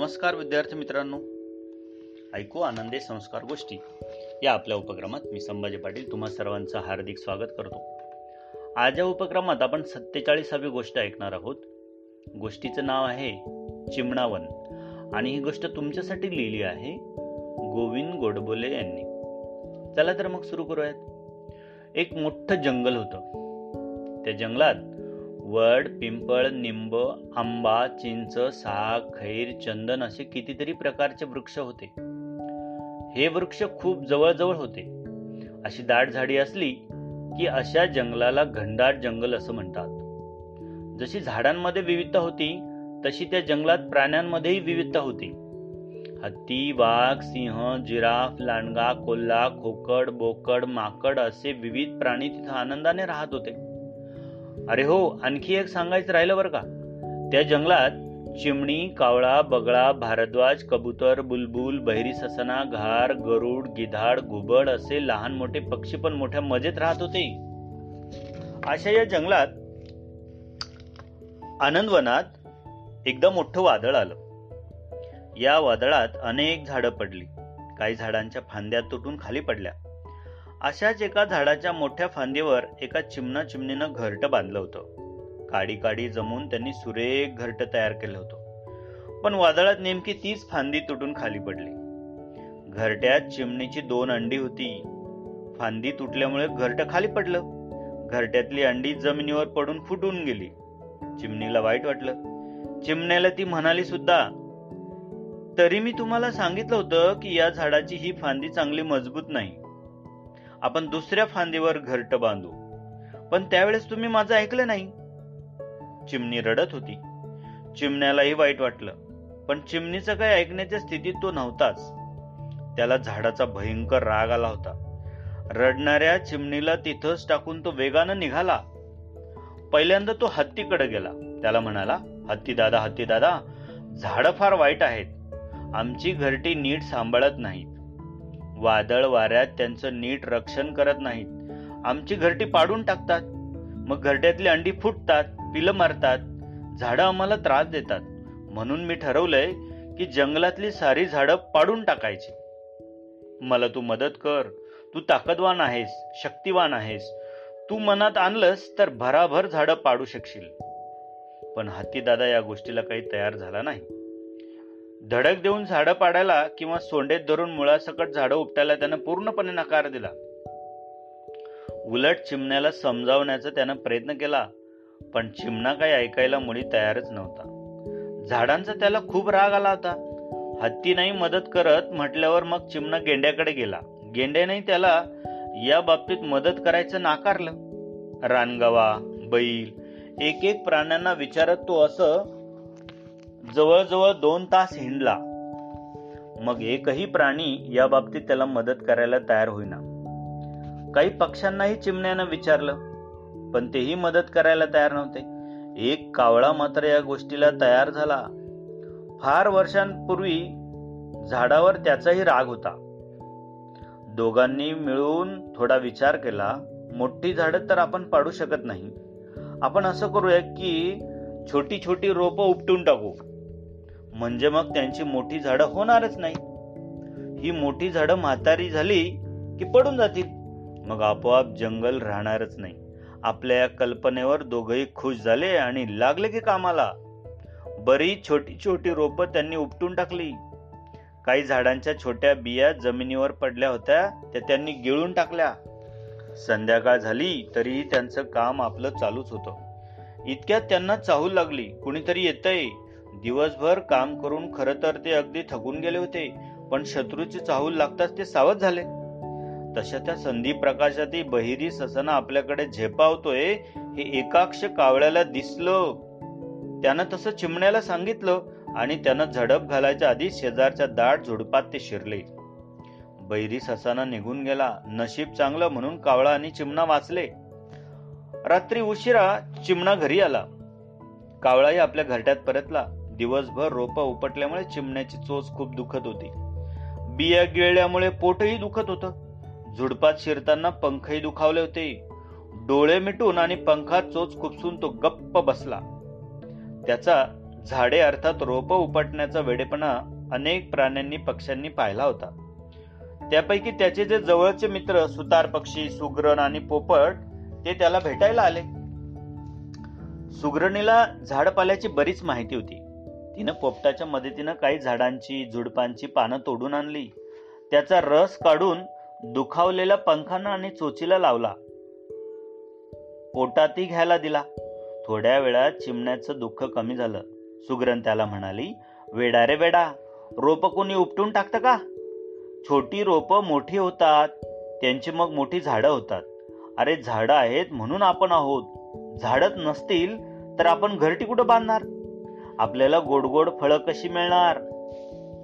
नमस्कार विद्यार्थी मित्रांनो. ऐकू आनंदे संस्कार गोष्टी. या आपल्या उपक्रमात मी संभाजी पाटील तुम्हा सर्वांचं हार्दिक स्वागत करतो. आज या उपक्रमात आपण सत्तेचाळीसावी गोष्ट ऐकणार आहोत. गोष्टीचं नाव आहे चिमणावन. आणि ही गोष्ट तुमच्यासाठी लिहिली आहे गोविंद गोडबोले यांनी. चला तर मग सुरू करूयात. एक मोठं जंगल होतं. त्या जंगलात वड पिंपळ निंब आंबा चिंच साग खैर चंदन असे कितीतरी प्रकारचे वृक्ष होते. हे वृक्ष खूप जवळजवळ होते. अशी दाट झाडी असली की अशा जंगलाला घनदाट जंगल असं म्हणतात. जशी झाडांमध्ये विविधता होती तशी त्या जंगलात प्राण्यांमध्येही विविधता होती. हत्ती वाघ सिंह जिराफ लांडगा कोल्हा खोकड बोकड माकड असे विविध प्राणी तिथं आनंदाने राहत होते. अरे हो आणखी एक सांगायचं राहिलं बरं का. त्या जंगलात चिमणी कावळा बगळा भारद्वाज कबूतर बुलबुल बहिरी ससना घार गरुड गिधाड घुबड असे लहान मोठे पक्षी पण मोठ्या मजेत राहत होते. अशा या जंगलात आनंदवनात एकदा मोठं वादळ आलं. या वादळात अनेक झाडं पडली. काही झाडांच्या फांद्या तुटून खाली पडल्या. अशाच एका झाडाच्या मोठ्या फांदीवर एका चिमणा चिमणीनं घरट बांधलं होतं. काडी काडी जमून त्यांनी सुरेख घरट तयार केलं होतं. पण वादळात नेमकी तीच फांदी तुटून खाली पडली. घरट्यात चिमणीची दोन अंडी होती. फांदी तुटल्यामुळे घरट खाली पडलं. घरट्यातली अंडी जमिनीवर पडून फुटून गेली. चिमणीला वाईट वाटलं. चिमण्याला ती म्हणाली सुद्धा तरी मी तुम्हाला सांगितलं होतं की या झाडाची ही फांदी चांगली मजबूत नाही. आपण दुसऱ्या फांदीवर घरट बांधू. पण त्यावेळेस तुम्ही माझं ऐकलं नाही. चिमणी रडत होती. चिमण्यालाही वाईट वाटलं. पण चिमणीचं काही ऐकण्याच्या स्थितीत तो नव्हताच. त्याला झाडाचा भयंकर राग आला होता. रडणाऱ्या चिमणीला तिथंच टाकून तो वेगानं निघाला. पहिल्यांदा तो हत्तीकडे गेला. त्याला म्हणाला हत्ती दादा हत्ती दादा झाडं फार वाईट आहेत. आमची घरटी नीट सांभाळत नाहीत. वादळ वाऱ्यात त्यांचं नीट रक्षण करत नाहीत. आमची घरटी पाडून टाकतात. मग घरट्यातली अंडी फुटतात पिलं मारतात. झाडं आम्हाला त्रास देतात. म्हणून मी ठरवलंय की जंगलातली सारी झाडं पाडून टाकायची. मला तू मदत कर. तू ताकदवान आहेस शक्तिवान आहेस. तू मनात आणलंस तर भराभर झाडं पाडू शकशील. पण दादा या गोष्टीला काही तयार झाला नाही. धडक देऊन झाडं पाडायला किंवा सोंडेत धरून मुळासकट झाडं उपटायला त्यानं पूर्णपणे नकार दिला. उलट चिमण्याला समजावण्याचा त्यानं प्रयत्न केला पण चिमणा काही ऐकायला मुळी तयारच नव्हता. झाडांचा त्याला खूप राग आला होता. हत्ती नाही मदत करत म्हटल्यावर मग चिमणा गेंड्याकडे गेला. गेंड्याने त्याला या बाबतीत मदत करायचं नाकारलं. रानगवा बैल एक एक प्राण्यांना विचारत तो असं जवळजवळ दोन तास हिंडला. मग एकही प्राणी या बाबतीत त्याला मदत करायला तयार होईना. काही पक्ष्यांनाही चिमण्यानं विचारलं पण तेही मदत करायला तयार नव्हते. एक कावळा मात्र या गोष्टीला तयार झाला. फार वर्षांपूर्वी झाडावर त्याचाही राग होता. दोघांनी मिळून थोडा विचार केला मोठी झाडं तर आपण पाडू शकत नाही. आपण असं करूया की छोटी छोटी रोपं उपटून टाकू. म्हणजे मग त्यांची मोठी झाडं होणारच नाही. ही मोठी झाडं म्हातारी झाली की पडून जातील. मग आपोआप जंगल राहणारच नाही. आपल्या या कल्पनेवर दोघही खुश झाले आणि लागले की कामाला. बरी छोटी छोटी रोपं त्यांनी उपटून टाकली. काही झाडांच्या छोट्या बिया जमिनीवर पडल्या होत्या त्या त्यांनी गिळून टाकल्या. संध्याकाळ झाली तरीही त्यांचं काम आपलं चालूच होतं. इतक्यात त्यांना चाहू लागली कुणीतरी येतंय. दिवसभर काम करून खर तर ते अगदी थकून गेले होते पण शत्रूची चाहूल लागताच ते सावध झाले. तशा त्या संधी प्रकाशातही बहिरी ससना आपल्याकडे झेपावतोय हे एकाक्ष कावळ्याला दिसलं. त्यानं तसं चिमण्याला सांगितलं आणि त्यानं झडप घालायच्या आधी शेजारच्या दाट झुडपात ते शिरले. बैरी ससाना निघून गेला नशीब चांगलं म्हणून कावळा आणि चिमणा वाचले. रात्री उशिरा चिमणा घरी आला. कावळाही आपल्या घरट्यात परतला. दिवसभर रोपं उपटल्यामुळे चिमण्याची चोच खूप दुखत होती. बिया गिळल्यामुळे पोटही दुखत होतं. झुडपात शिरताना पंखही दुखावले होते. डोळे मिटून आणि पंखात चोच खुपसून तो गप्प बसला. त्याचा झाडे अर्थात रोप उपटण्याचा वेडेपणा अनेक प्राण्यांनी पक्ष्यांनी पाहिला होता. त्यापैकी त्याचे जे जवळचे मित्र सुतार पक्षी सुग्रण आणि पोपट ते त्याला भेटायला आले. सुग्रणीला झाडपाल्याची बरीच माहिती होती. तिनं पोपटाच्या मदतीनं काही झाडांची झुडपांची पानं तोडून आणली. त्याचा रस काढून दुखावलेल्या पंखांना आणि चोचीला लावला. पोटातही घ्यायला दिला. थोड्या वेळात चिमण्याचं दुःख कमी झालं. सुग्रण त्याला म्हणाली वेडा रे वेडा रोप कोणी उपटून टाकतं का? छोटी रोपं मोठी होतात त्यांची मग मोठी झाडं होतात. अरे झाडं आहेत म्हणून आपण आहोत. झाडच नसतील तर आपण घरटी कुठं बांधणार? आपल्याला गोड गोड फळं कशी मिळणार?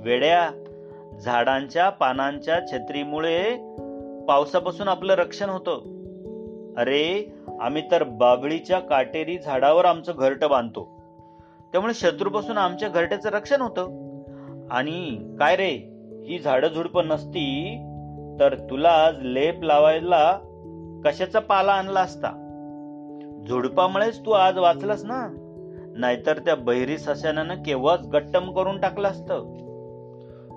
वेड्या झाडांच्या पानांच्या छत्रीमुळे पावसापासून आपलं रक्षण होतं. अरे आम्ही तर बाबळीच्या काटेरी झाडावर आमचं घरट बांधतो. त्यामुळे शत्रूपासून आमच्या घरट्याचं रक्षण होतं. आणि काय रे ही झाडं झुडपं नसती तर तुला आज लेप लावायला कशाचा पाला आणला असता? झुडपामुळेच तू आज वाचलास ना? नाहीतर त्या बहिरी सस्यानं केव्हाच गट्टम करून टाकलं असतं.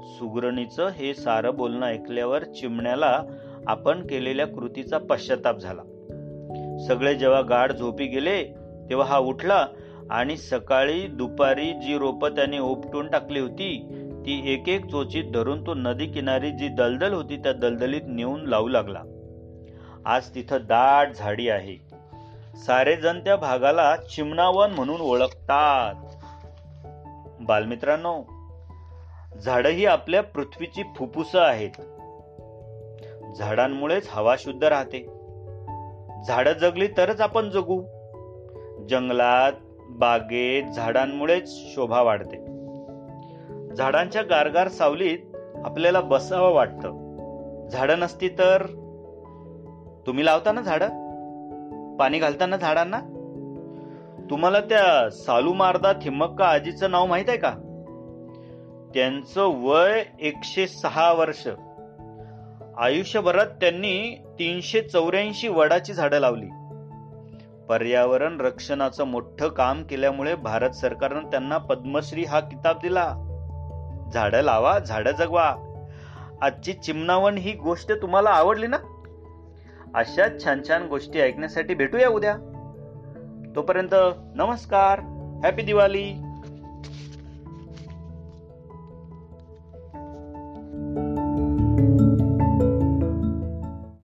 सुगरणीचं हे सारं बोलणं ऐकल्यावर चिमण्याला आपण केलेल्या कृतीचा पश्चाताप झाला. सगळे जेव्हा गाढ झोपी गेले तेव्हा हा उठला आणि सकाळी दुपारी जी रोपं त्याने उपटून टाकली होती ती एक एक चोचीत धरून तो नदी किनारी जी दलदल होती त्या दलदलीत नेऊन लावू लागला. आज तिथं दाट झाडी आहे. सारेजण त्या भागाला चिमणावन म्हणून ओळखतात. बालमित्रांनो झाड ही आपल्या पृथ्वीची फुफ्फुस आहेत. झाडांमुळेच हवा शुद्ध राहते. झाडं जगली तरच आपण जगू. जंगलात बागेत झाडांमुळेच शोभा वाढते. झाडांच्या गारगार सावलीत आपल्याला बसावं वाटतं. झाडं नसती तर तुम्ही लावता ना झाडं? पाणी घालताना झाडांना? तुम्हाला त्या सालू मारदा थिम्मक्का आजीचं नाव माहीत आहे का? त्यांचं वय एकशे सहा वर्ष. आयुष्यभरात त्यांनी तीनशे चौऱ्याऐंशी वडाची झाडं लावली. पर्यावरण रक्षणाचं मोठं काम केल्यामुळे भारत सरकारनं त्यांना पद्मश्री हा किताब दिला. झाडं लावा झाडं जगवा. आजची चिमणावण ही गोष्ट तुम्हाला आवडली ना? अशाच छान छान गोष्टी ऐकण्यासाठी भेटूया उद्या. तोपर्यंत नमस्कार. हॅपी दिवाळी